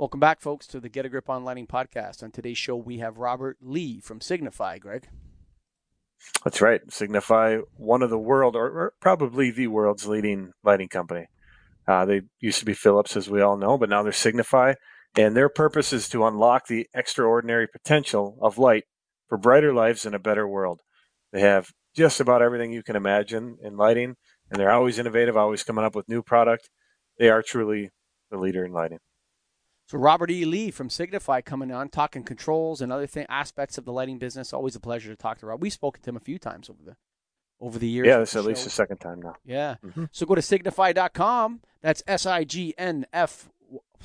Welcome back, folks, to the Get a Grip on Lighting podcast. On today's show, we have Robert Lee from Signify. Greg. That's right. Signify, one of the world, or probably the world's leading lighting company. Uh, they used to be Philips, as we all know, but now they're Signify. And their purpose is to unlock the extraordinary potential of light for brighter lives and a better world. They have just about everything you can imagine in lighting, and they're always innovative, always coming up with new product. They are truly the leader in lighting. So Robert E. Lee from Signify coming on, talking controls and other thing, aspects of the lighting business. Always a pleasure to talk to Rob. We've spoken to him a few times over the over the years. Yeah, this is at least the second time now. Yeah. Mm-hmm. So go to signify.com. That's S I G N F.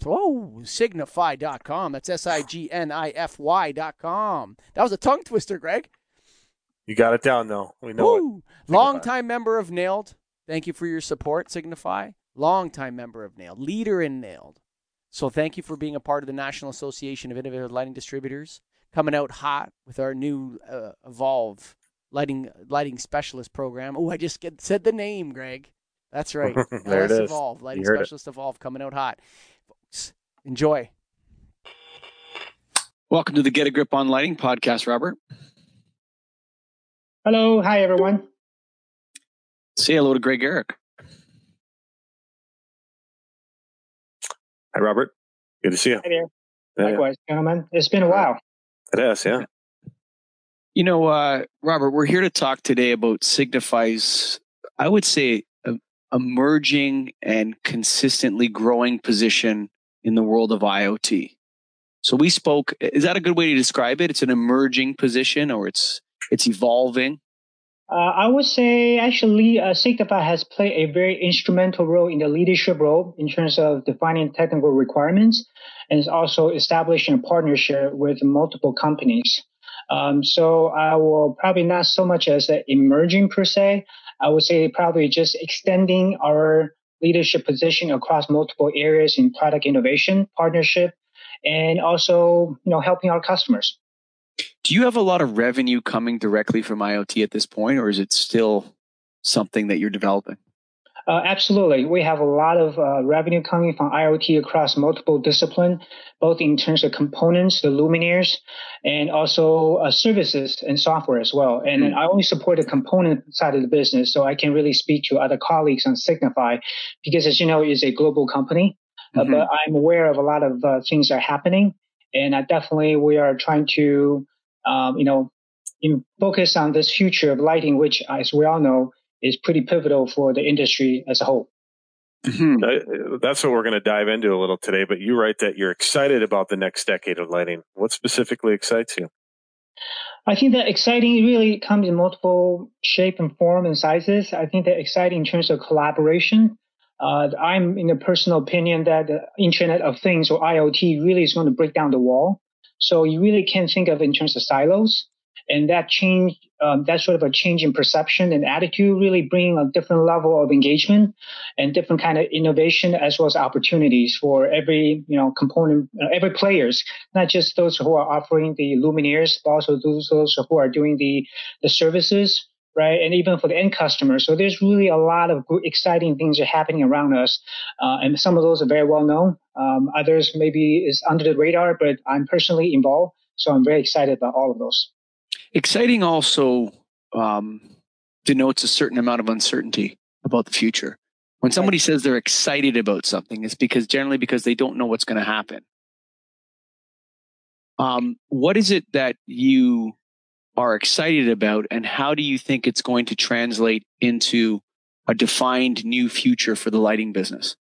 Oh, signify.com. That's S I G N I F Y.com. That was a tongue twister, Greg. You got it down, though. We know Woo! it. Long time member of NAILD. Thank you for your support, Signify. Long time member of NAILD. Leader in NAILD. So thank you for being a part of the National Association of Innovative Lighting Distributors. Coming out hot with our new uh, Evolve lighting lighting specialist program. Oh, I just get, said the name, Greg. That's right. there LS it is. Evolve lighting specialist it. Evolve coming out hot. Folks, enjoy. Welcome to the Get a Grip on Lighting podcast, Robert. Hello, hi everyone. Say hello to Greg Eric. Hi, Robert. Good to see you. Hi there. Yeah, Likewise, yeah. gentlemen. It's been a while. It has, yeah. You know, uh, Robert, we're here to talk today about Signify's, I would say, emerging and consistently growing position in the world of IoT. So we spoke. Is that a good way to describe it? It's an emerging position, or it's it's evolving. Uh, I would say actually uh, has played a very instrumental role in the leadership role in terms of defining technical requirements and is also establishing a partnership with multiple companies. Um, so I will probably not so much as emerging per se. I would say probably just extending our leadership position across multiple areas in product innovation, partnership, and also, you know, helping our customers. Do you have a lot of revenue coming directly from IoT at this point, or is it still something that you're developing? Uh, absolutely. We have a lot of uh, revenue coming from IoT across multiple disciplines, both in terms of components, the luminaires, and also uh, services and software as well. And mm-hmm. I only support the component side of the business, so I can really speak to other colleagues on Signify because, as you know, it's a global company. Uh, mm-hmm. but I'm aware of a lot of uh, things that are happening, and I definitely we are trying to um, you know, focus on this future of lighting, which, as we all know, is pretty pivotal for the industry as a whole. Mm-hmm. That's what we're going to dive into a little today. But you write that you're excited about the next decade of lighting. What specifically excites you? I think that exciting really comes in multiple shape and form and sizes. I think that exciting in terms of collaboration. Uh, I'm in a personal opinion that the Internet of Things or IoT really is going to break down the wall so you really can think of in terms of silos. And that change, um, that sort of a change in perception and attitude really bringing a different level of engagement and different kind of innovation as well as opportunities for every, you know, component, uh, every players, not just those who are offering the luminaires, but also those who are doing the, the services right? And even for the end customer. So there's really a lot of exciting things are happening around us. Uh, and some of those are very well known. Um, others maybe is under the radar, but I'm personally involved. So I'm very excited about all of those. Exciting also um, denotes a certain amount of uncertainty about the future. When somebody right. says they're excited about something, it's because generally because they don't know what's going to happen. Um, what is it that you are excited about, and how do you think it's going to translate into a defined new future for the lighting business?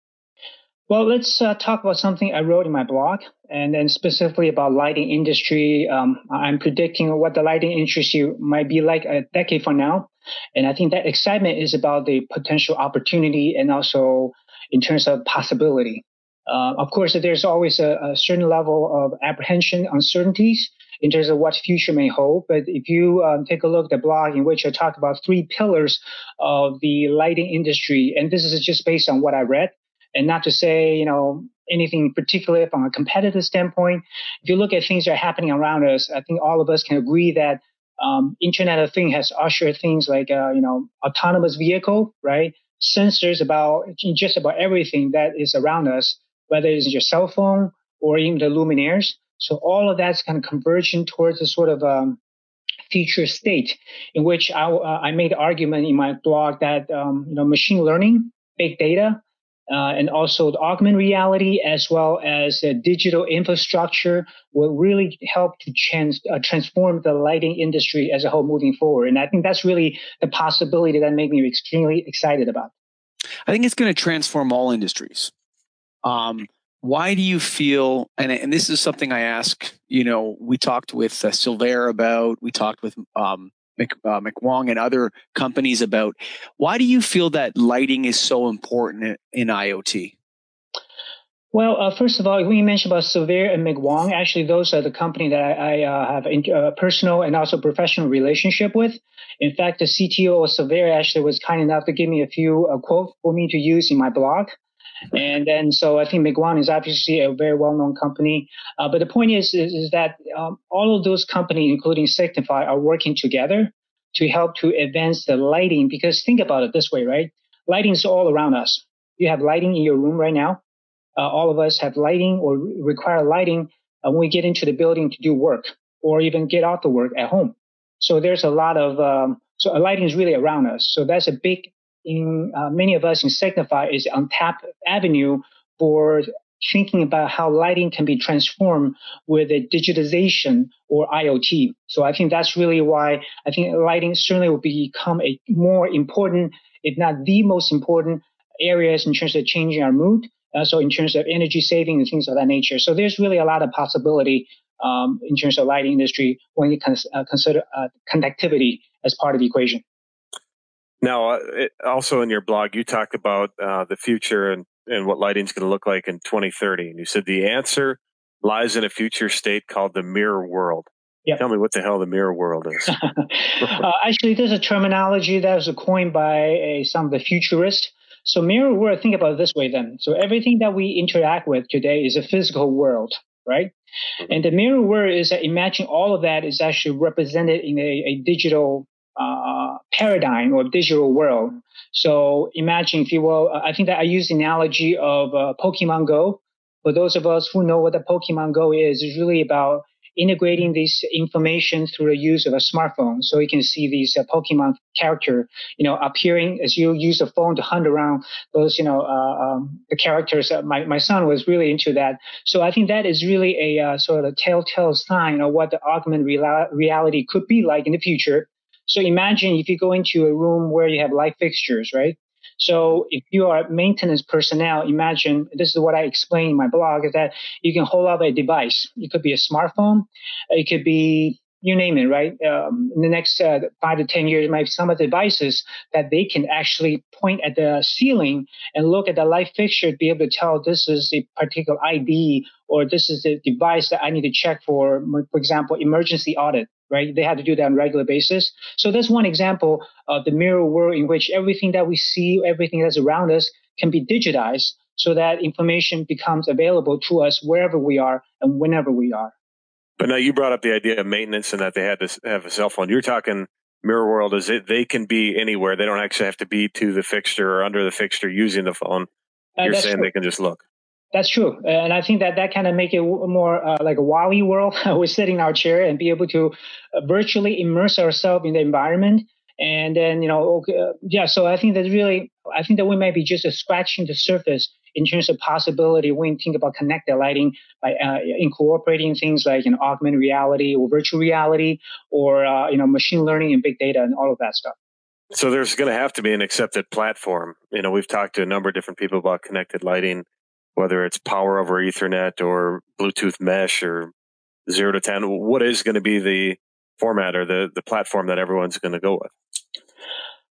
Well, let's uh, talk about something I wrote in my blog, and then specifically about lighting industry. Um, I'm predicting what the lighting industry might be like a decade from now, and I think that excitement is about the potential opportunity and also in terms of possibility. Uh, of course, there's always a, a certain level of apprehension, uncertainties, in terms of what future may hold. But if you um, take a look at the blog in which I talk about three pillars of the lighting industry, and this is just based on what I read, and not to say, you know, anything particular from a competitive standpoint. If you look at things that are happening around us, I think all of us can agree that um, Internet of Things has ushered things like, uh, you know, autonomous vehicle, right? Sensors about just about everything that is around us, whether it's your cell phone or even the luminaires. So all of that's kind of converging towards a sort of um, future state in which I, uh, I made argument in my blog that um, you know machine learning, big data, uh, and also the augmented reality as well as digital infrastructure will really help to trans, uh, transform the lighting industry as a whole moving forward. And I think that's really the possibility that made me extremely excited about. I think it's going to transform all industries. Um, why do you feel and, and this is something i ask you know we talked with uh, about we talked with um, Mc, uh, McWong and other companies about why do you feel that lighting is so important in iot well, uh, first of all, when you mentioned about Silvair and McWong, actually, those are the company that I, I uh, have uh, personal and also professional relationship with. In fact, the CTO of Silvair actually was kind enough to give me a few uh, quotes for me to use in my blog. And then, so I think McWong is obviously a very well-known company. Uh, but the point is, is, is that um, all of those companies, including Signify, are working together to help to advance the lighting. Because think about it this way, right? Lighting is all around us. You have lighting in your room right now. Uh, all of us have lighting or require lighting uh, when we get into the building to do work or even get out the work at home. So there's a lot of um, so lighting is really around us. So that's a big in uh, many of us in Signify is untapped avenue for thinking about how lighting can be transformed with a digitization or IoT. So I think that's really why I think lighting certainly will become a more important, if not the most important areas in terms of changing our mood. Uh, so in terms of energy saving and things of that nature. So there's really a lot of possibility um, in terms of lighting industry when you cons- uh, consider uh, connectivity as part of the equation. Now, uh, it, also in your blog, you talk about uh, the future and, and what lighting is going to look like in 2030. And you said the answer lies in a future state called the mirror world. Yep. Tell me what the hell the mirror world is. uh, actually, there's a terminology that was coined by a, some of the futurists. So mirror world, think about it this way then. So everything that we interact with today is a physical world, right? Mm-hmm. And the mirror world is that imagine all of that is actually represented in a, a digital uh, paradigm or digital world. So imagine, if you will, I think that I use the analogy of uh, Pokemon Go. For those of us who know what the Pokemon Go is, it's really about integrating this information through the use of a smartphone. So you can see these uh, Pokemon character, you know, appearing as you use a phone to hunt around those, you know, uh, um, the characters. Uh, my, my son was really into that. So I think that is really a uh, sort of a telltale sign of what the augmented reality could be like in the future. So imagine if you go into a room where you have light fixtures, right? So if you are maintenance personnel, imagine this is what I explain in my blog is that you can hold up a device. It could be a smartphone. It could be you name it, right? Um, in the next uh, five to 10 years, might be some of the devices that they can actually point at the ceiling and look at the light fixture to be able to tell this is a particular ID or this is the device that I need to check for, for example, emergency audit right? They have to do that on a regular basis. So that's one example of the mirror world in which everything that we see, everything that's around us can be digitized so that information becomes available to us wherever we are and whenever we are. But now you brought up the idea of maintenance and that they had to have a cell phone. You're talking mirror world is it they can be anywhere. They don't actually have to be to the fixture or under the fixture using the phone. Uh, You're saying true. they can just look. That's true, and I think that that kind of make it more uh, like a WALL-E world. we sit in our chair and be able to uh, virtually immerse ourselves in the environment, and then you know, okay, uh, yeah. So I think that really, I think that we might be just scratching the surface in terms of possibility when you think about connected lighting by uh, incorporating things like you know, augmented reality or virtual reality or uh, you know machine learning and big data and all of that stuff. So there's going to have to be an accepted platform. You know, we've talked to a number of different people about connected lighting whether it's power over Ethernet or Bluetooth mesh or zero to 10, what is going to be the format or the, the platform that everyone's going to go with?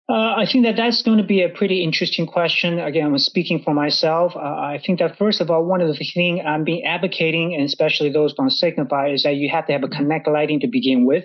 Uh, I think that that's going to be a pretty interesting question. Again, I'm speaking for myself. Uh, I think that first of all, one of the things I'm being advocating, and especially those from Signify, is that you have to have a connected lighting to begin with.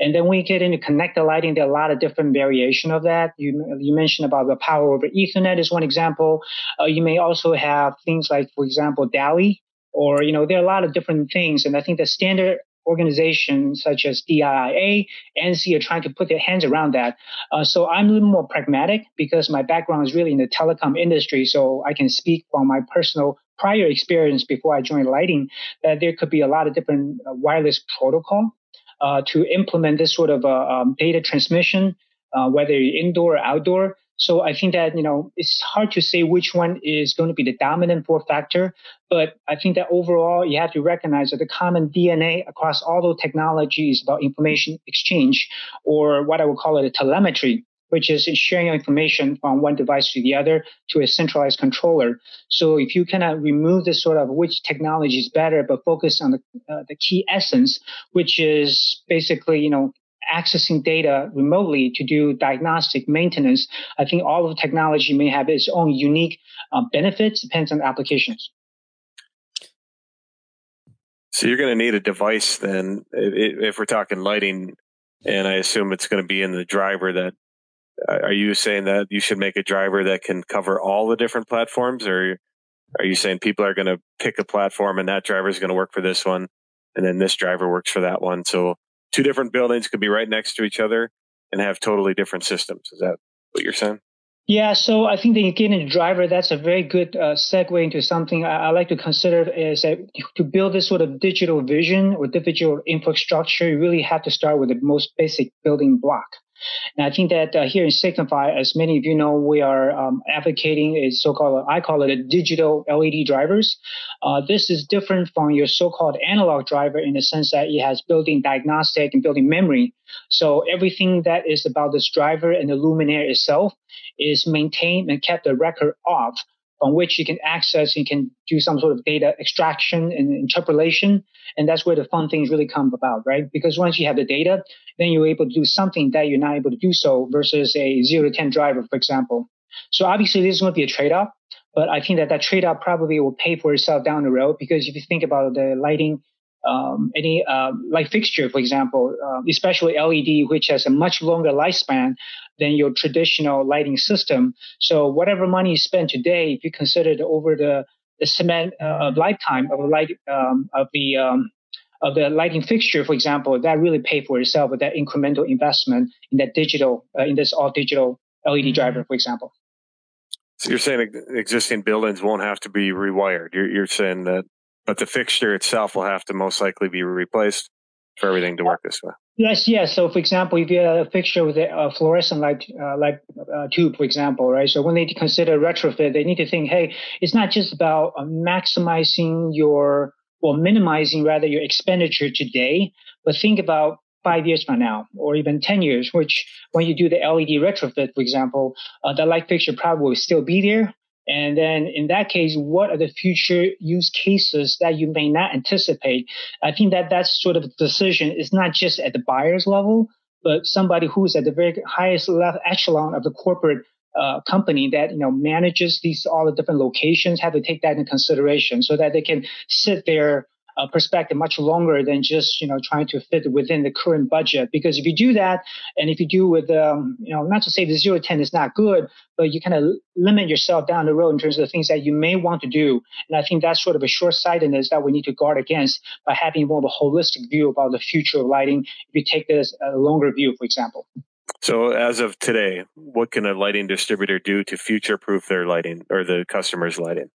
And then when you get into connected lighting, there are a lot of different variation of that. You, you mentioned about the power over Ethernet is one example. Uh, you may also have things like, for example, DALI, or, you know, there are a lot of different things. And I think the standard organizations such as DIIA, ANSI are trying to put their hands around that. Uh, so I'm a little more pragmatic because my background is really in the telecom industry. So I can speak from my personal prior experience before I joined lighting that there could be a lot of different uh, wireless protocol uh, to implement this sort of uh, um, data transmission, uh, whether indoor or outdoor. So I think that, you know, it's hard to say which one is going to be the dominant force factor, but I think that overall you have to recognize that the common DNA across all those technologies about information exchange or what I would call it a telemetry which is sharing information from one device to the other to a centralized controller. So if you of remove this sort of which technology is better, but focus on the, uh, the key essence, which is basically, you know, accessing data remotely to do diagnostic maintenance, I think all of the technology may have its own unique uh, benefits, depends on the applications. So you're going to need a device then, if we're talking lighting, and I assume it's going to be in the driver that are you saying that you should make a driver that can cover all the different platforms or are you saying people are going to pick a platform and that driver is going to work for this one and then this driver works for that one so two different buildings could be right next to each other and have totally different systems is that what you're saying yeah, so I think the a driver, that's a very good uh, segue into something I, I, like to consider is that to build this sort of digital vision or digital infrastructure, you really have to start with the most basic building block. And I think that uh, here in Signify, as many of you know, we are um, advocating a so-called, I call it a digital LED drivers. Uh, this is different from your so-called analog driver in the sense that it has built-in diagnostic and built-in memory. So everything that is about this driver and the luminaire itself is maintained and kept a record of on which you can access, you can do some sort of data extraction and interpolation. And that's where the fun things really come about, right? Because once you have the data, then you're able to do something that you're not able to do so versus a zero to 10 driver, for example. So obviously this is going to be a trade-off, but I think that that trade-off probably will pay for itself down the road because if you think about the lighting um, any uh, light fixture, for example, uh, especially LED, which has a much longer lifespan than your traditional lighting system. So whatever money you spend today, if you consider it over the the cement uh, lifetime of light um, of the um, of the lighting fixture, for example, that really pay for itself with that incremental investment in that digital uh, in this all digital LED driver, for example. So you're saying existing buildings won't have to be rewired. You're, you're saying that but the fixture itself will have to most likely be replaced for everything to work this way. Yes, yes. So, for example, if you have a fixture with a fluorescent light, uh, light uh, tube, for example, right? So, when they consider retrofit, they need to think, hey, it's not just about uh, maximizing your or minimizing rather your expenditure today, but think about five years from now or even 10 years, which when you do the LED retrofit, for example, uh, the light fixture probably will still be there, and then in that case, what are the future use cases that you may not anticipate? I think that that sort of decision is not just at the buyer's level, but somebody who's at the very highest level echelon of the corporate uh, company that you know manages these all the different locations have to take that into consideration so that they can sit there uh, perspective much longer than just you know trying to fit within the current budget. Because if you do that, and if you do with um, you know not to say the zero ten is not good, but you kind of limit yourself down the road in terms of the things that you may want to do. And I think that's sort of a short sightedness that we need to guard against by having more of a holistic view about the future of lighting. If you take this a longer view, for example. So, as of today, what can a lighting distributor do to future proof their lighting or the customer's lighting?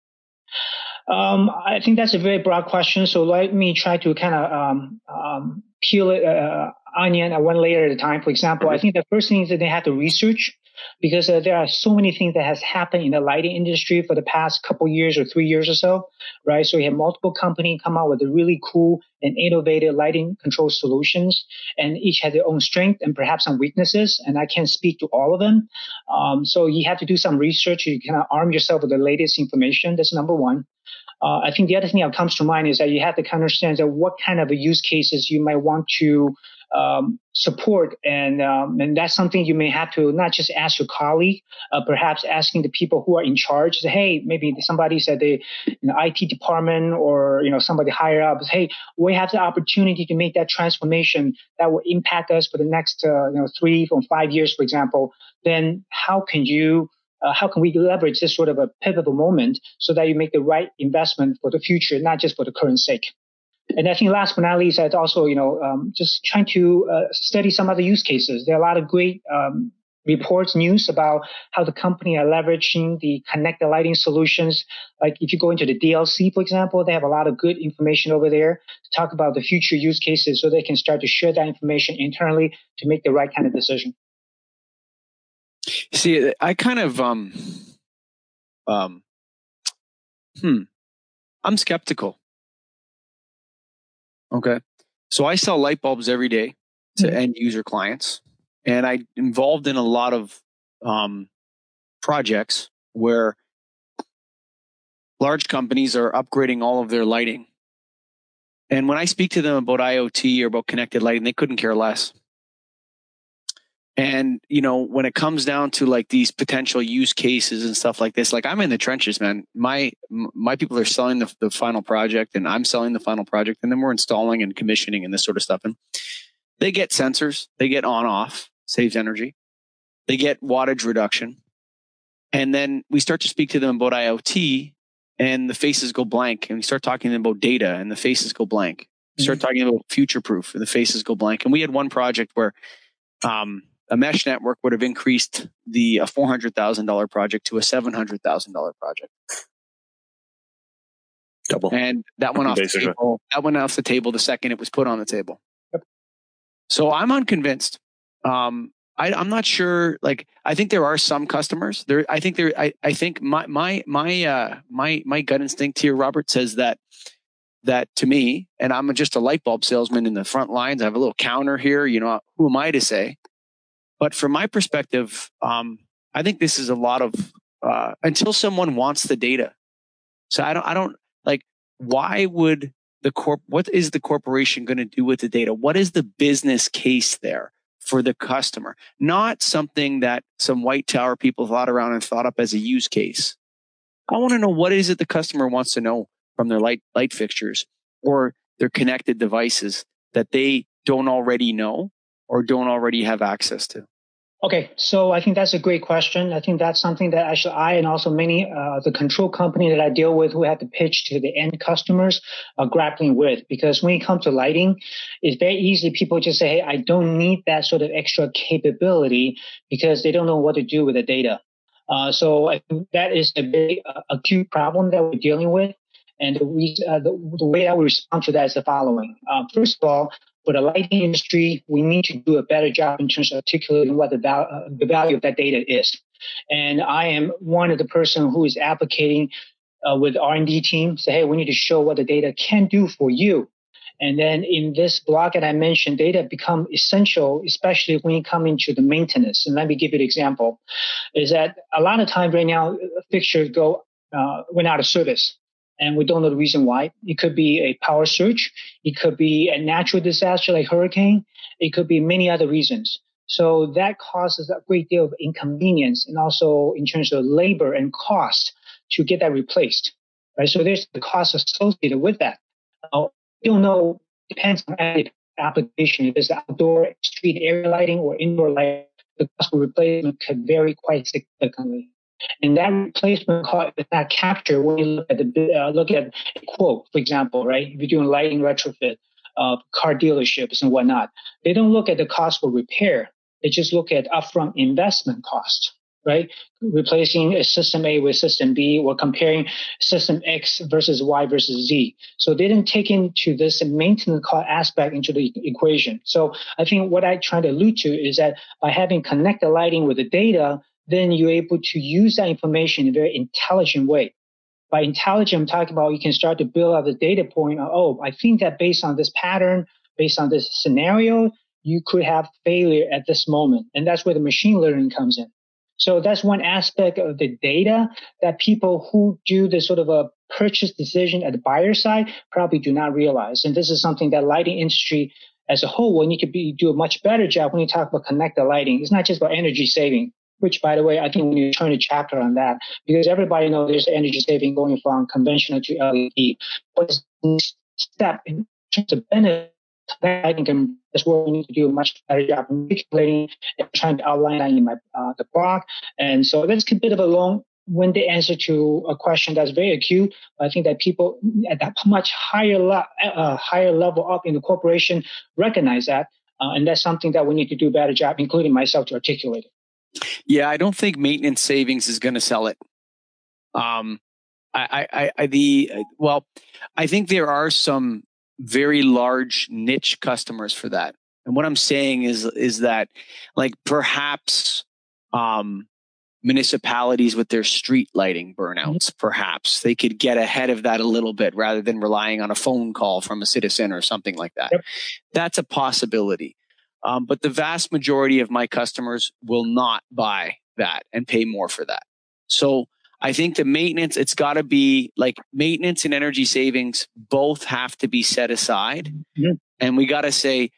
Um, I think that's a very broad question. So let me try to kind of um, um, peel it, uh, onion one layer at a time. For example, I think the first thing is that they have to research because uh, there are so many things that has happened in the lighting industry for the past couple years or three years or so, right? So we have multiple companies come out with a really cool and innovative lighting control solutions, and each has their own strength and perhaps some weaknesses. And I can't speak to all of them. Um, so you have to do some research. You kind of arm yourself with the latest information. That's number one. Uh, I think the other thing that comes to mind is that you have to kind of understand that what kind of use cases you might want to um, support, and um, and that's something you may have to not just ask your colleague, uh, perhaps asking the people who are in charge. Say, hey, maybe somebody said the you know, IT department or you know somebody higher up. Hey, we have the opportunity to make that transformation that will impact us for the next uh, you know three or five years, for example. Then how can you uh, how can we leverage this sort of a pivotal moment so that you make the right investment for the future, not just for the current sake? And I think last but not least, I'd also, you know, um, just trying to uh, study some other use cases. There are a lot of great um, reports, news about how the company are leveraging the connected lighting solutions. Like if you go into the DLC, for example, they have a lot of good information over there to talk about the future use cases so they can start to share that information internally to make the right kind of decision. See, I kind of, um, um, hmm, I'm skeptical. Okay. So I sell light bulbs every day to mm-hmm. end user clients and I involved in a lot of um, projects where large companies are upgrading all of their lighting. And when I speak to them about IoT or about connected lighting, they couldn't care less. And you know, when it comes down to like these potential use cases and stuff like this, like I'm in the trenches, man. My my people are selling the, the final project, and I'm selling the final project, and then we're installing and commissioning and this sort of stuff. And they get sensors, they get on off, saves energy. They get wattage reduction. And then we start to speak to them about IoT and the faces go blank. And we start talking to them about data and the faces go blank. We start mm-hmm. talking about future proof and the faces go blank. And we had one project where um, a mesh network would have increased the a $400,000 project to a $700,000 project. Double. And that went off Basically. the table. That went off the table the second it was put on the table. Yep. So I'm unconvinced um, I, am not sure. Like, I think there are some customers there. I think there. I, I think my my my uh my my gut instinct here, Robert, says that that to me, and I'm just a light bulb salesman in the front lines. I have a little counter here. You know, who am I to say? But from my perspective, um, I think this is a lot of uh, until someone wants the data. So I don't. I don't like. Why would the corp? What is the corporation going to do with the data? What is the business case there? for the customer, not something that some white tower people thought around and thought up as a use case. I want to know what is it the customer wants to know from their light light fixtures or their connected devices that they don't already know or don't already have access to. Okay, so I think that's a great question. I think that's something that actually I and also many uh, the control company that I deal with who have to pitch to the end customers are grappling with because when it comes to lighting, it's very easy people just say, "Hey, I don't need that sort of extra capability because they don't know what to do with the data." Uh, so I think that is a very uh, acute problem that we're dealing with. And the, uh, the, the, way I would respond to that is the following. Uh, first of all, for the lighting industry, we need to do a better job in terms of articulating what the, val- uh, the value of that data is. And I am one of the person who is advocating uh, with R&D team, say, hey, we need to show what the data can do for you. And then in this block that I mentioned, data become essential, especially when you come into the maintenance. And let me give you an example, is that a lot of time right now, fixtures go, uh, went out of service and we don't know the reason why. It could be a power surge. It could be a natural disaster like hurricane. It could be many other reasons. So that causes a great deal of inconvenience and also in terms of labor and cost to get that replaced. Right. So there's the cost associated with that. Now, we don't know, depends on the application. If it's outdoor street area lighting or indoor lighting, the cost for replacement could vary quite significantly. And that replacement cost that capture, when you look at the uh, look at a quote, for example, right? If you're doing lighting retrofit, uh, car dealerships and whatnot, they don't look at the cost for repair. They just look at upfront investment cost, right? Replacing a system A with system B or comparing system X versus Y versus Z. So they didn't take into this maintenance cost aspect into the equation. So I think what I try to allude to is that by having connected lighting with the data, then you're able to use that information in a very intelligent way. By intelligent, I'm talking about you can start to build out the data point. Of, oh, I think that based on this pattern, based on this scenario, you could have failure at this moment. And that's where the machine learning comes in. So that's one aspect of the data that people who do the sort of a purchase decision at the buyer side probably do not realize. And this is something that lighting industry as a whole will need to be, do a much better job when you talk about connected lighting. It's not just about energy saving which by the way, I think need to turn a chapter on that because everybody knows there's energy saving going from conventional to LED. But this step in terms of benefit, That I think that's where we need to do a much better job articulating and trying to outline that in my uh, the blog. And so that's a bit of a long winded answer to a question that's very acute. I think that people at that much higher uh, higher level up in the corporation recognize that, uh, and that's something that we need to do a better job, including myself, to articulate it. Yeah, I don't think maintenance savings is going to sell it. Um, I, I, I, the well, I think there are some very large niche customers for that. And what I'm saying is is that like perhaps um, municipalities with their street lighting burnouts, mm-hmm. perhaps they could get ahead of that a little bit rather than relying on a phone call from a citizen or something like that. Yep. That's a possibility. Um, but the vast majority of my customers will not buy that and pay more for that. So I think the maintenance, it's got to be like maintenance and energy savings both have to be set aside. Mm-hmm. And we got to say,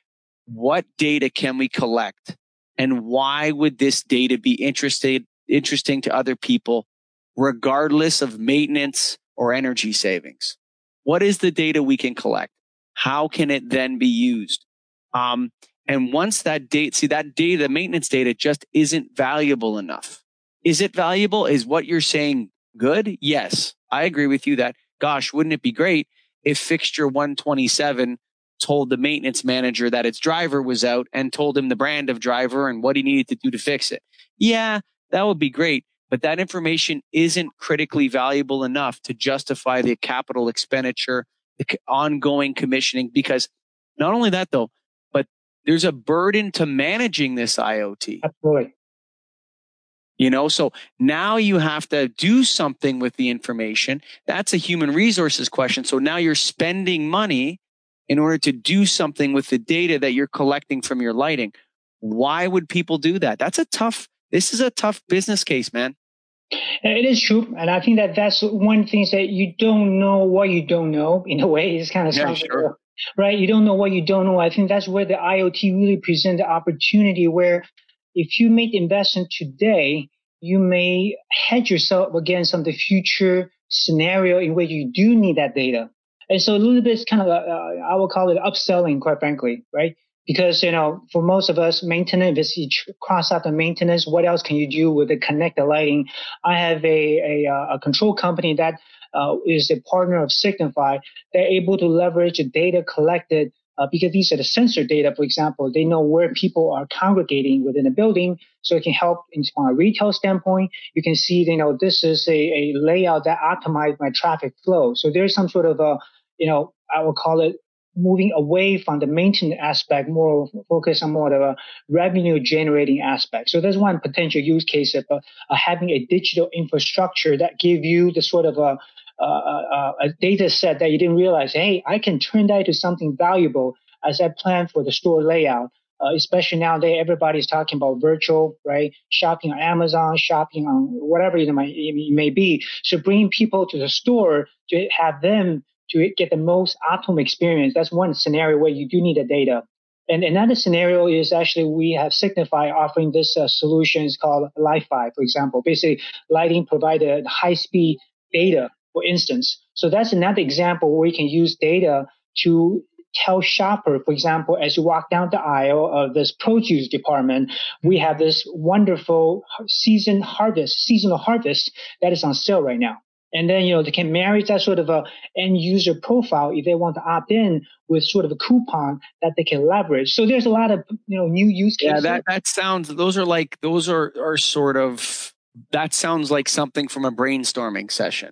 what data can we collect? And why would this data be interested, interesting to other people, regardless of maintenance or energy savings? What is the data we can collect? How can it then be used? Um, and once that date, see that data, the maintenance data just isn't valuable enough. Is it valuable? Is what you're saying good? Yes, I agree with you that, gosh, wouldn't it be great if fixture 127 told the maintenance manager that its driver was out and told him the brand of driver and what he needed to do to fix it? Yeah, that would be great. But that information isn't critically valuable enough to justify the capital expenditure, the ongoing commissioning, because not only that though, there's a burden to managing this IoT. Absolutely. You know, so now you have to do something with the information. That's a human resources question. So now you're spending money in order to do something with the data that you're collecting from your lighting. Why would people do that? That's a tough, this is a tough business case, man. It is true. And I think that that's one thing that you don't know what you don't know in a way. It's kind of yeah, sure oh, right? You don't know what you don't know. I think that's where the IoT really presents the opportunity where if you make investment today, you may hedge yourself against some of the future scenario in which you do need that data. And so a little bit is kind of, a, uh, I will call it upselling, quite frankly, right? Because, you know, for most of us, maintenance, if you cross out the maintenance, what else can you do with the connected lighting? I have a, a, uh, a control company that uh, is a partner of Signify, they're able to leverage data collected uh, because these are the sensor data, for example, they know where people are congregating within a building, so it can help in, from a retail standpoint. You can see, you know, this is a, a layout that optimizes my traffic flow. So there's some sort of a, you know, I would call it moving away from the maintenance aspect, more focus on more of a revenue generating aspect. So there's one potential use case of uh, having a digital infrastructure that give you the sort of a uh, uh, a data set that you didn't realize, hey, I can turn that into something valuable as I plan for the store layout. Uh, especially nowadays, everybody's talking about virtual, right? Shopping on Amazon, shopping on whatever it, might, it may be. So bringing people to the store to have them to get the most optimal experience. That's one scenario where you do need the data. And another scenario is actually we have Signify offering this uh, solution. It's called Li-Fi, for example. Basically, lighting provided high speed data for instance. So that's another example where you can use data to tell shopper, for example, as you walk down the aisle of this produce department, we have this wonderful season harvest, seasonal harvest that is on sale right now. And then, you know, they can marry that sort of a end user profile if they want to opt in with sort of a coupon that they can leverage. So there's a lot of, you know, new use cases. Yeah, that, that sounds, those are like, those are, are sort of, that sounds like something from a brainstorming session.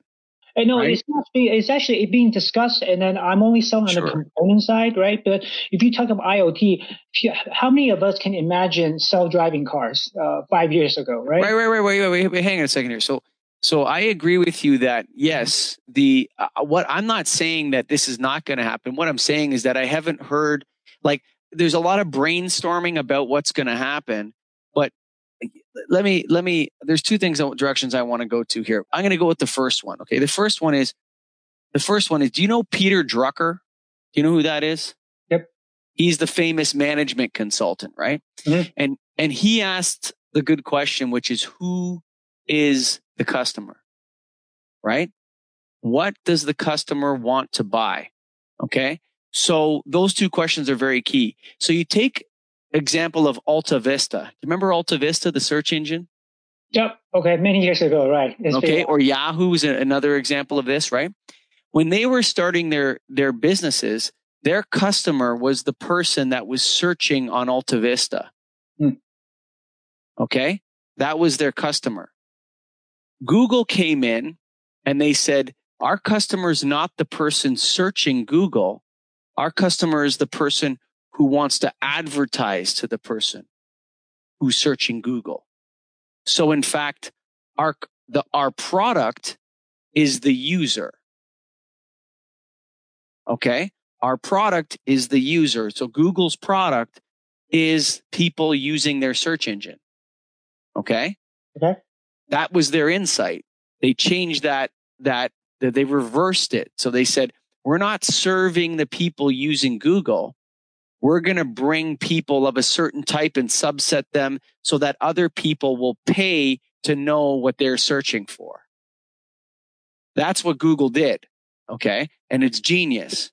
And no, right? it's not. It's actually being discussed, and then I'm only selling sure. on the component side, right? But if you talk about IoT, you, how many of us can imagine self-driving cars uh, five years ago, right? Right, right, right. Wait, wait, wait, wait. Hang on a second here. So, so I agree with you that yes, the uh, what I'm not saying that this is not going to happen. What I'm saying is that I haven't heard like there's a lot of brainstorming about what's going to happen, let me let me there's two things directions i want to go to here. I'm going to go with the first one okay? The first one is the first one is do you know peter drucker? Do you know who that is? Yep. He's the famous management consultant right? Mm-hmm. and and he asked the good question which is who is the customer right? What does the customer want to buy okay? So those two questions are very key. So you take example of Alta Vista. Do you remember Alta Vista, the search engine? Yep. Okay. Many years ago, right. It's okay. Or Yahoo is another example of this, right? When they were starting their, their businesses, their customer was the person that was searching on Alta Vista. Hmm. Okay. That was their customer. Google came in and they said, our customer is not the person searching Google. Our customer is the person who wants to advertise to the person who's searching Google. So in fact, our, the, our product is the user. Okay. Our product is the user. So Google's product is people using their search engine. Okay. Okay. That was their insight. They changed that, that, that they reversed it. So they said, we're not serving the people using Google. We're going to bring people of a certain type and subset them so that other people will pay to know what they're searching for. That's what Google did. Okay. And it's genius.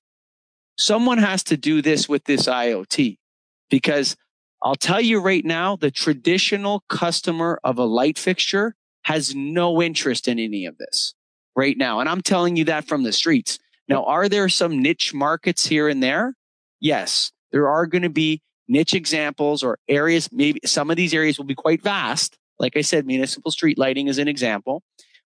Someone has to do this with this IoT because I'll tell you right now, the traditional customer of a light fixture has no interest in any of this right now. And I'm telling you that from the streets. Now, are there some niche markets here and there? Yes, there are going to be niche examples or areas. Maybe some of these areas will be quite vast. Like I said, municipal street lighting is an example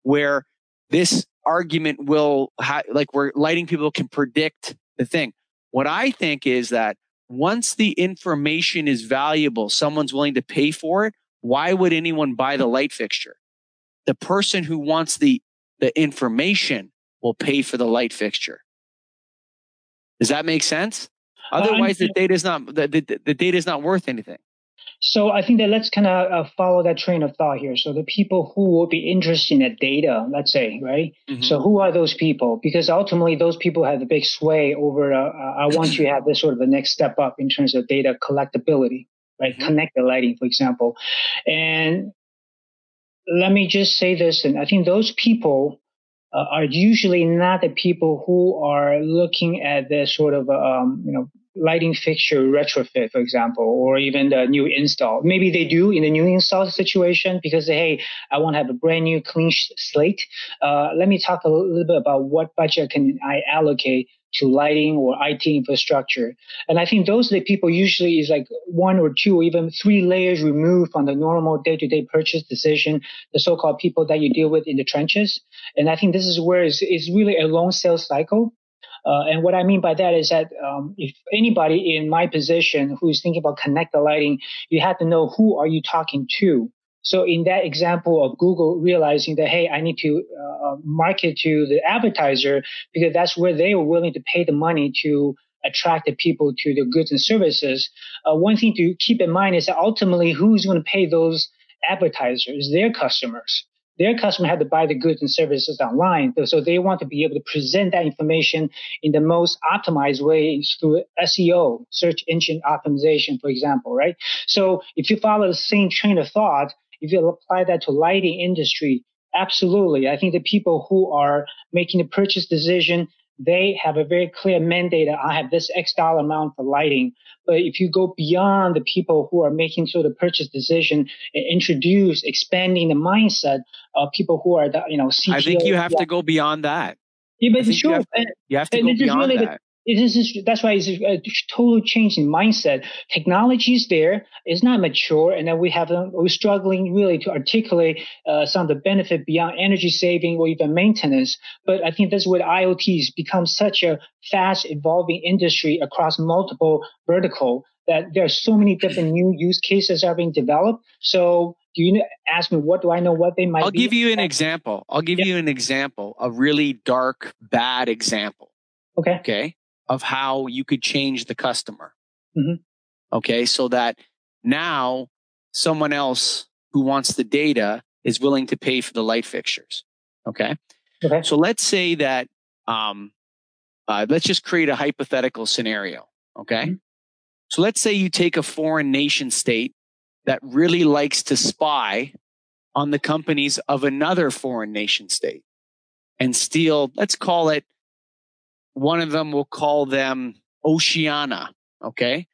where this argument will ha- like where lighting people can predict the thing. What I think is that once the information is valuable, someone's willing to pay for it. Why would anyone buy the light fixture? The person who wants the, the information will pay for the light fixture. Does that make sense? Otherwise, the data is not the, the, the data is not worth anything. So I think that let's kind of uh, follow that train of thought here. So the people who will be interested in that data, let's say, right? Mm-hmm. So who are those people? Because ultimately, those people have the big sway over. Uh, uh I want you to have this sort of the next step up in terms of data collectability, right? Mm-hmm. Connected lighting, for example, and let me just say this, and I think those people uh, are usually not the people who are looking at the sort of um, you know lighting fixture retrofit, for example, or even the new install. Maybe they do in the new install situation because, hey, I want to have a brand new clean slate. Uh, let me talk a little bit about what budget can I allocate to lighting or IT infrastructure. And I think those are the people usually is like one or two or even three layers removed from the normal day-to-day purchase decision, the so-called people that you deal with in the trenches. And I think this is where it's, it's really a long sales cycle. Uh, and what I mean by that is that um, if anybody in my position who is thinking about connect the lighting, you have to know who are you talking to. So in that example of Google realizing that, hey, I need to uh, market to the advertiser because that's where they are willing to pay the money to attract the people to the goods and services. Uh, one thing to keep in mind is that ultimately who's going to pay those advertisers, their customers their customer had to buy the goods and services online. So they want to be able to present that information in the most optimized way through SEO, search engine optimization, for example, right? So if you follow the same train of thought, if you apply that to lighting industry, absolutely. I think the people who are making the purchase decision they have a very clear mandate that I have this X dollar amount for lighting. But if you go beyond the people who are making sort of purchase decision and introduce expanding the mindset of people who are, the, you know, CTO, I think you have yeah. to go beyond that. Yeah, but sure. You have, you have to go beyond really that. It is, that's why it's a total change in mindset. Technology is there, it's not mature, and then we have we're struggling really to articulate uh, some of the benefit beyond energy saving or even maintenance. But I think that's what IoT has become such a fast evolving industry across multiple vertical that there are so many different new use cases are being developed. So do you ask me what do I know what they might I'll be? give you an example. I'll give yeah. you an example, a really dark, bad example. Okay. Okay of how you could change the customer. Mm-hmm. Okay. So that now someone else who wants the data is willing to pay for the light fixtures. Okay. Okay. So let's say that, um, uh, let's just create a hypothetical scenario. Okay. Mm-hmm. So let's say you take a foreign nation state that really likes to spy on the companies of another foreign nation state and steal, let's call it one of them will call them Oceana, Okay.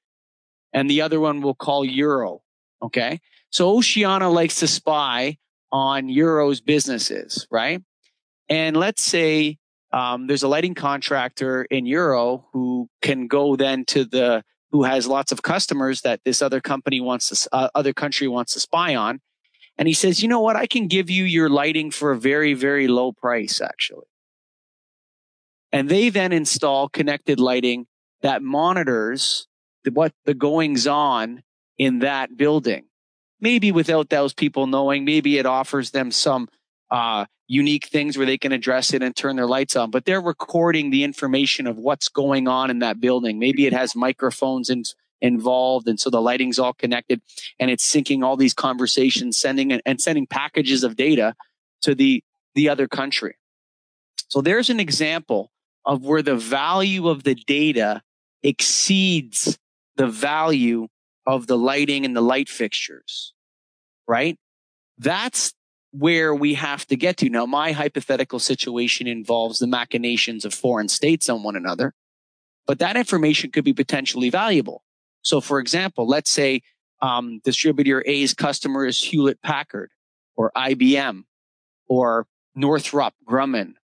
And the other one will call Euro. Okay. So Oceana likes to spy on Euro's businesses, right? And let's say um, there's a lighting contractor in Euro who can go then to the who has lots of customers that this other company wants to uh, other country wants to spy on, And he says, you know what? I can give you your lighting for a very, very low price, actually. And they then install connected lighting that monitors the, what the goings on in that building. Maybe without those people knowing, maybe it offers them some uh, unique things where they can address it and turn their lights on, but they're recording the information of what's going on in that building. Maybe it has microphones in, involved. And so the lighting's all connected and it's syncing all these conversations, sending and sending packages of data to the, the other country. So there's an example of where the value of the data exceeds the value of the lighting and the light fixtures, right? That's where we have to get to. Now, my hypothetical situation involves the machinations of foreign states on one another, but that information could be potentially valuable. So, for example, let's say um, distributor A's customer is Hewlett Packard or IBM or Northrop Grumman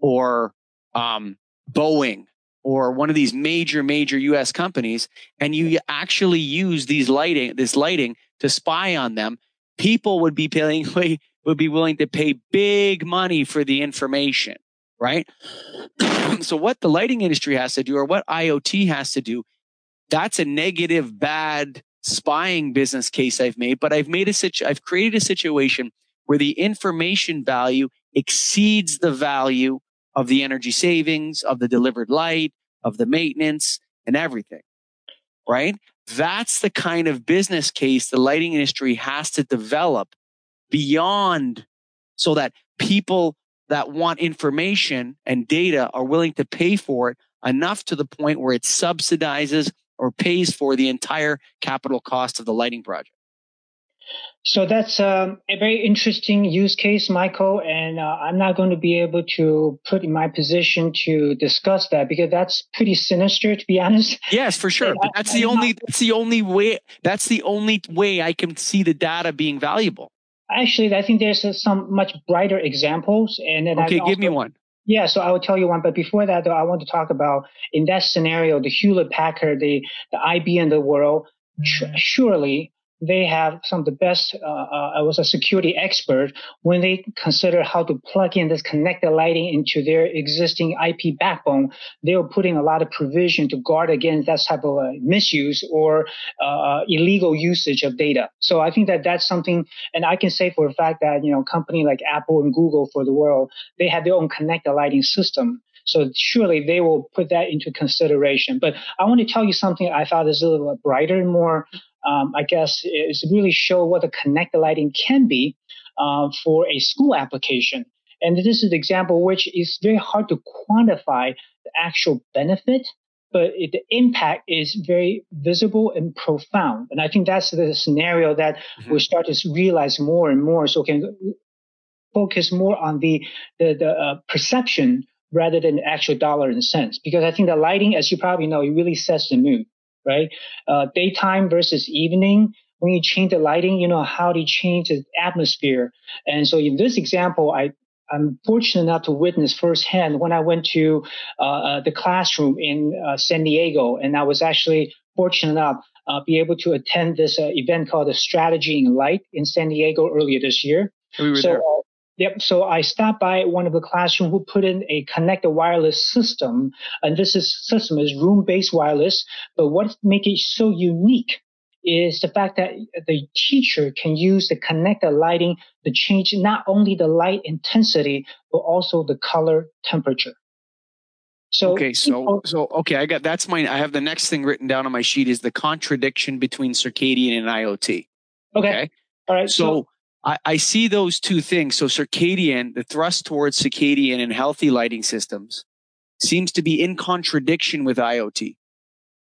or um, Boeing or one of these major, major US companies, and you actually use these lighting, this lighting to spy on them, people would be paying, would be willing to pay big money for the information, right? so what the lighting industry has to do or what IoT has to do that's a negative, bad spying business case I've made, but I've made a situ- I've created a situation where the information value exceeds the value of the energy savings, of the delivered light, of the maintenance and everything. Right? That's the kind of business case the lighting industry has to develop beyond so that people that want information and data are willing to pay for it enough to the point where it subsidizes or pays for the entire capital cost of the lighting project. So that's um, a very interesting use case, Michael, and uh, I'm not going to be able to put in my position to discuss that because that's pretty sinister, to be honest. Yes, for sure. But that's the only that's the only way that's the only way I can see the data being valuable. Actually, I think there's some much brighter examples, and then okay, give me one. Yeah, so I will tell you one. But before that, though, I want to talk about in that scenario, the Hewlett Packard, the the IBM the world. Surely they have some of the best. Uh, uh, I was a security expert when they consider how to plug in this connected lighting into their existing IP backbone. They were putting a lot of provision to guard against that type of uh, misuse or uh, illegal usage of data. So I think that that's something, and I can say for a fact that you know, company like Apple and Google for the world, they have their own connected lighting system. So surely they will put that into consideration. But I want to tell you something I thought is a little brighter and more um, I guess, is really show what the connected lighting can be uh, for a school application. And this is an example which is very hard to quantify the actual benefit, but it, the impact is very visible and profound. And I think that's the scenario that mm-hmm. we start to realize more and more. So can focus more on the the, the uh, perception rather than actual dollar and cents. Because I think the lighting, as you probably know, it really sets the mood right? Uh, daytime versus evening. When you change the lighting, you know how to change the atmosphere. And so in this example, I I'm fortunate enough to witness firsthand when I went to uh, uh, the classroom in uh, San Diego, and I was actually fortunate enough uh, be able to attend this uh, event called the Strategy in Light in San Diego earlier this year. We were so, there. Yep. So I stopped by one of the classroom who put in a connected wireless system, and this is system is room-based wireless. But what makes it so unique is the fact that the teacher can use the connected lighting to change not only the light intensity but also the color temperature. So okay, so so okay, I got that's my I have the next thing written down on my sheet is the contradiction between circadian and IoT. Okay. okay? All right. So, so I, I see those two things. So circadian, the thrust towards circadian and healthy lighting systems seems to be in contradiction with IoT.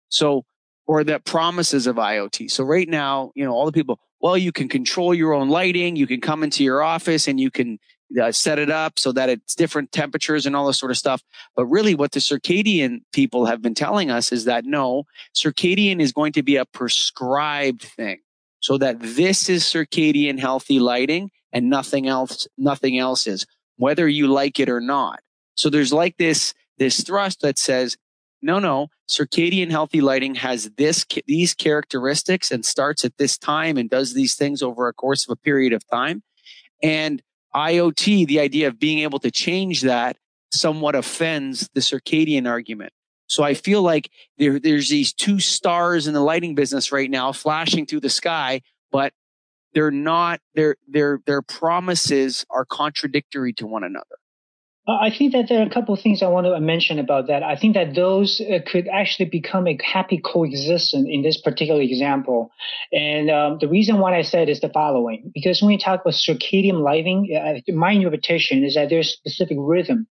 So, or the promises of IoT. So right now, you know, all the people, well, you can control your own lighting. You can come into your office and you can uh, set it up so that it's different temperatures and all this sort of stuff. But really what the circadian people have been telling us is that no, circadian is going to be a prescribed thing so that this is circadian healthy lighting and nothing else, nothing else is, whether you like it or not. So there's like this, this thrust that says no, no, circadian healthy lighting has this, these characteristics and starts at this time and does these things over a course of a period of time. And IoT, the idea of being able to change that somewhat offends the circadian argument. So I feel like there, there's these two stars in the lighting business right now flashing through the sky, but they're not, their, their, their promises are contradictory to one another. I think that there are a couple of things I want to mention about that. I think that those uh, could actually become a happy coexistence in this particular example. And um, the reason why I said is the following, because when we talk about circadian lighting, uh, my interpretation is that there's specific rhythm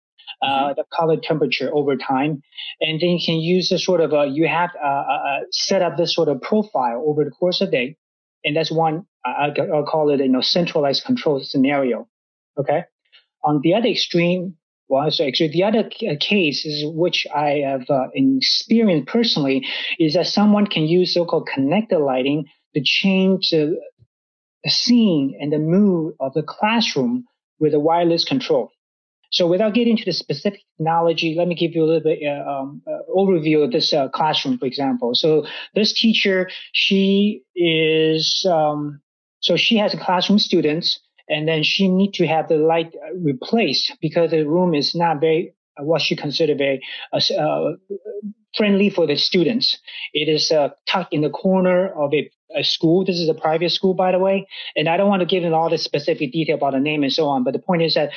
uh, mm-hmm. the color temperature over time. And then you can use a sort of a, you have uh, uh, set up this sort of profile over the course of the day. And that's one, I, will call it, you know, centralized control scenario. Okay. On the other extreme, well, so actually the other case is which I have uh, experienced personally is that someone can use so-called connected lighting to change the, the scene and the mood of the classroom with a wireless control. So without getting into the specific technology, let me give you a little bit uh, um, uh, overview of this uh, classroom, for example. So this teacher, she is, um, so she has a classroom students and then she need to have the light replaced because the room is not very, uh, what she consider very uh, uh, friendly for the students. It is tucked in the corner of a a school. This is a private school, by the way. And I don't want to give in all the specific detail about the name and so on. But the point is that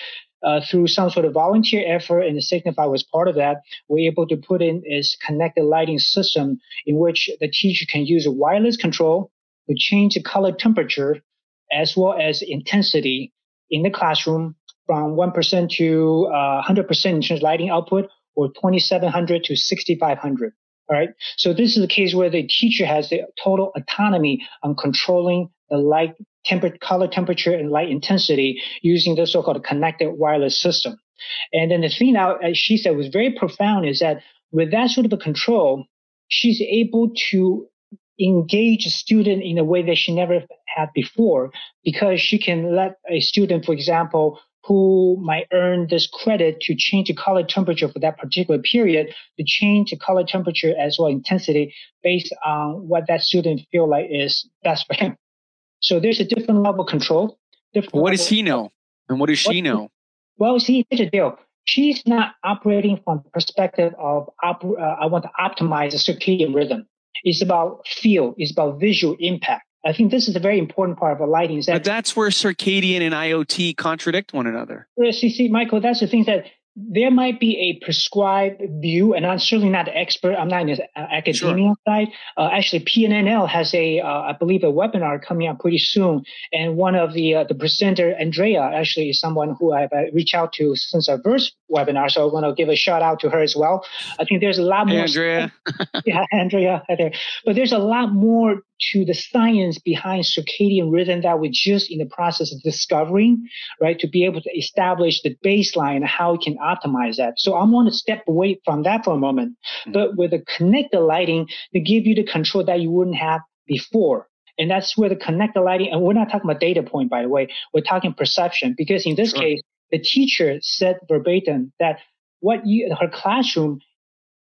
uh, through some sort of volunteer effort, and the Signify was part of that, we're able to put in this connected lighting system in which the teacher can use a wireless control to change the color temperature as well as intensity in the classroom from 1% to uh, 100% in terms of lighting output or 2700 to 6500. All right. So this is a case where the teacher has the total autonomy on controlling the light temper- color temperature and light intensity using the so-called connected wireless system. And then the thing now, as she said, was very profound is that with that sort of a control, she's able to engage a student in a way that she never had before because she can let a student, for example, who might earn this credit to change the color temperature for that particular period to change the color temperature as well intensity based on what that student feel like is best for him. So there's a different level of control. Different what does he know? And what does she know? Well, see, here's the deal. She's not operating from the perspective of op- uh, I want to optimize the circadian rhythm. It's about feel. It's about visual impact. I think this is a very important part of the lighting. Is that but that's where circadian and IoT contradict one another. Yes, you see, Michael, that's the thing that there might be a prescribed view, and I'm certainly not an expert. I'm not in the uh, academia sure. side. Uh, actually, PNNL has a, uh, I believe, a webinar coming up pretty soon, and one of the uh, the presenter, Andrea, actually is someone who I've uh, reached out to since our first webinar. So I want to give a shout out to her as well. I think there's a lot more. Andrea. yeah, Andrea, there. But there's a lot more to the science behind circadian rhythm that we're just in the process of discovering, right? To be able to establish the baseline, and how we can optimize that. So I'm going to step away from that for a moment. Mm-hmm. But with the connected lighting, to give you the control that you wouldn't have before. And that's where the connected lighting, and we're not talking about data point, by the way, we're talking perception, because in this sure. case, the teacher said verbatim that what you, her classroom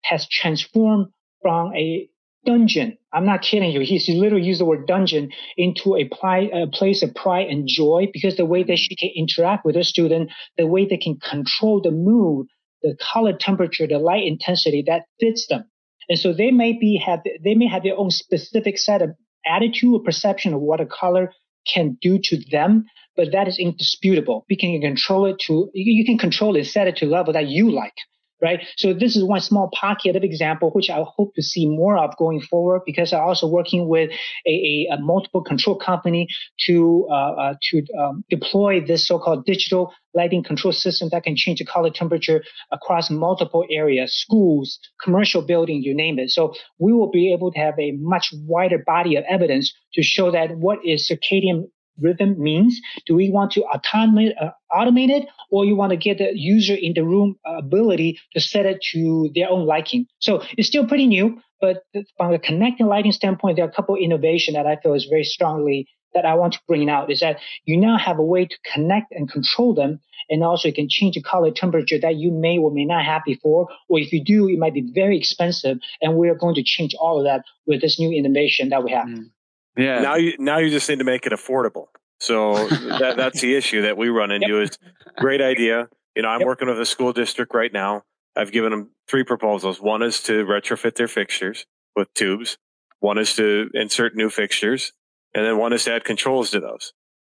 has transformed from a dungeon. I'm not kidding you. He's literally used the word dungeon into a, pli- a, place of pride and joy because the way that she can interact with a student, the way they can control the mood, the color temperature, the light intensity that fits them. And so they may be have they may have their own specific set of attitude or perception of what a color can do to them, but that is indisputable. We can control it to you can control it, set it to level that you like right? So this is one small pocket of example, which I hope to see more of going forward because I'm also working with a, a, a multiple control company to, uh, uh, to um, deploy this so-called digital lighting control system that can change the color temperature across multiple areas, schools, commercial buildings, you name it. So we will be able to have a much wider body of evidence to show that what is circadian rhythm means. Do we want to automate, uh, automate it or you want to get the user in the room uh, ability to set it to their own liking? So it's still pretty new, but from a connecting lighting standpoint, there are a couple innovation that I feel is very strongly that I want to bring out is that you now have a way to connect and control them. And also you can change the color temperature that you may or may not have before. Or if you do, it might be very expensive. And we're going to change all of that with this new innovation that we have. Mm. Yeah. Now you, now you just need to make it affordable. So that, that's the issue that we run into yep. is great idea. You know, I'm yep. working with a school district right now. I've given them three proposals. One is to retrofit their fixtures with tubes. One is to insert new fixtures and then one is to add controls to those.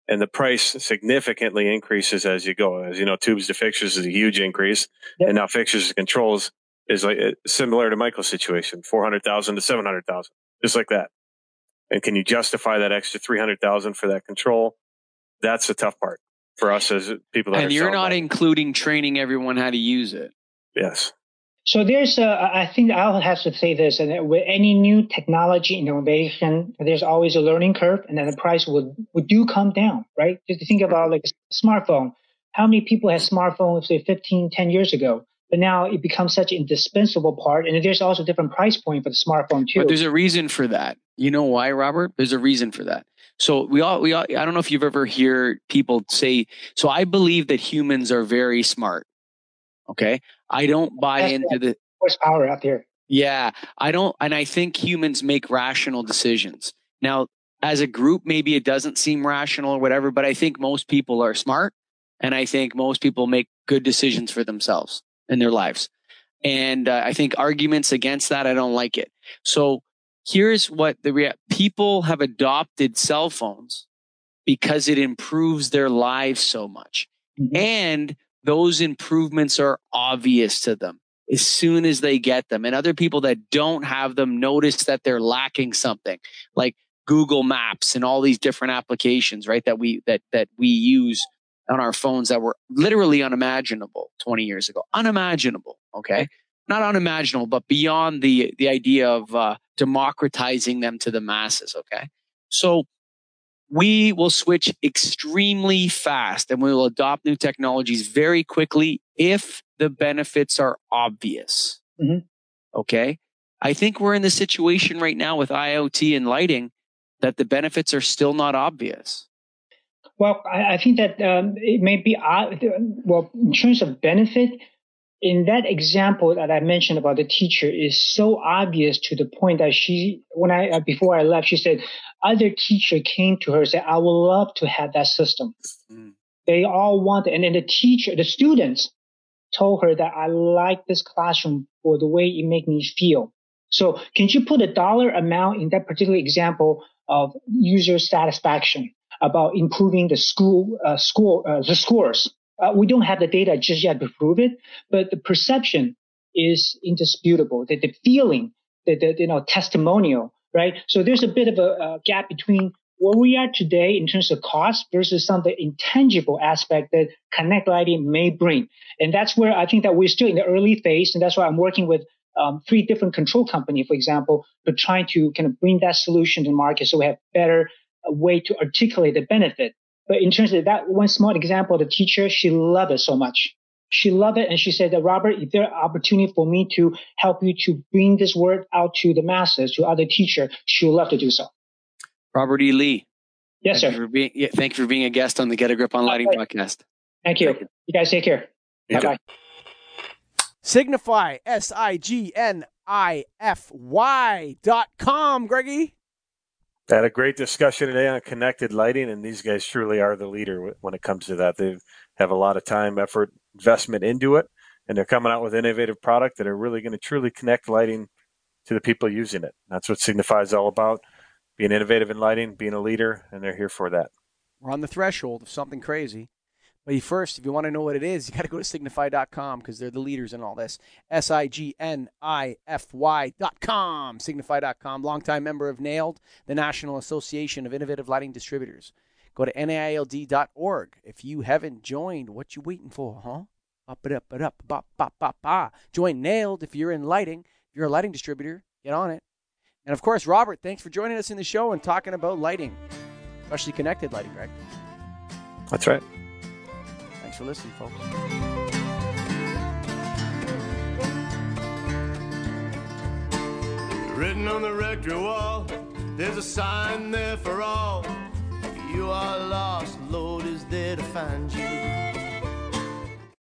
And the price significantly increases as you go. As you know, tubes to fixtures is a huge increase. Yep. And now fixtures to controls is like uh, similar to Michael's situation, 400,000 to 700,000, just like that. And can you justify that extra 300,000 for that control? That's the tough part for us as people that And you're not including training everyone how to use it. Yes. So there's, a, I think I'll have to say this, and with any new technology innovation, there's always a learning curve, and then the price would, would do come down, right? Just think about mm-hmm. like a smartphone. How many people had smartphones, say 15, 10 years ago? But now it becomes such an indispensable part, and there's also different price point for the smartphone too. But there's a reason for that. You know why, Robert? There's a reason for that. So we all, we all, I don't know if you've ever hear people say, so I believe that humans are very smart. Okay. I don't buy That's into the horsepower out there. Yeah. I don't, and I think humans make rational decisions. Now, as a group, maybe it doesn't seem rational or whatever, but I think most people are smart. And I think most people make good decisions for themselves in their lives. And uh, I think arguments against that, I don't like it. So here's what the rea- people have adopted cell phones because it improves their lives so much. Mm-hmm. And those improvements are obvious to them as soon as they get them. And other people that don't have them notice that they're lacking something like Google Maps and all these different applications, right? That we, that, that we use on our phones that were literally unimaginable 20 years ago. Unimaginable. Okay. Not unimaginable, but beyond the, the idea of, uh, democratizing them to the masses. Okay. So we will switch extremely fast and we will adopt new technologies very quickly if the benefits are obvious. Mm-hmm. Okay. I think we're in the situation right now with IoT and lighting that the benefits are still not obvious. Well, I, I think that um, it may be, uh, well, in terms of benefit, in that example that I mentioned about the teacher is so obvious to the point that she, when I, uh, before I left, she said, other teacher came to her and said, I would love to have that system. Mm. They all want it. And then the teacher, the students told her that I like this classroom for the way it make me feel. So can you put a dollar amount in that particular example of user satisfaction about improving the school, uh, school, uh, the scores? Uh, we don't have the data just yet to prove it, but the perception is indisputable. The, the feeling, the, the you know testimonial, right? So there's a bit of a, a gap between where we are today in terms of cost versus some of the intangible aspect that Connect Lighting may bring. And that's where I think that we're still in the early phase. And that's why I'm working with um, three different control company, for example, but trying to kind of bring that solution to market so we have better uh, way to articulate the benefit. But in terms of that one small example, the teacher, she loved it so much. She loved it. And she said that, Robert, if there are opportunity for me to help you to bring this word out to the masses, to other teacher, she would love to do so. Robert E. Lee. Yes, thank sir. You being, yeah, thank you for being a guest on the Get a Grip on Lighting podcast. Thank you. Thank you. you guys take care. Bye bye. Signify, S I G N I F Y dot com, Greggy. Had a great discussion today on connected lighting, and these guys truly are the leader when it comes to that. They have a lot of time, effort, investment into it, and they're coming out with innovative product that are really going to truly connect lighting to the people using it. That's what Signify is all about: being innovative in lighting, being a leader, and they're here for that. We're on the threshold of something crazy. But first, if you want to know what it is, you got to go to signify.com because they're the leaders in all this. S I G N I F Y.com. Signify.com. Longtime member of NAILD, the National Association of Innovative Lighting Distributors. Go to NAILD.org. If you haven't joined, what you waiting for, huh? Up it up it up, bop, bop, bop, bop. Join NAILD if you're in lighting. If you're a lighting distributor, get on it. And of course, Robert, thanks for joining us in the show and talking about lighting, especially connected lighting, right? That's right. Thanks for listening, folks. Written on the rectory wall, there's a sign there for all you are lost, Lord is there to find you.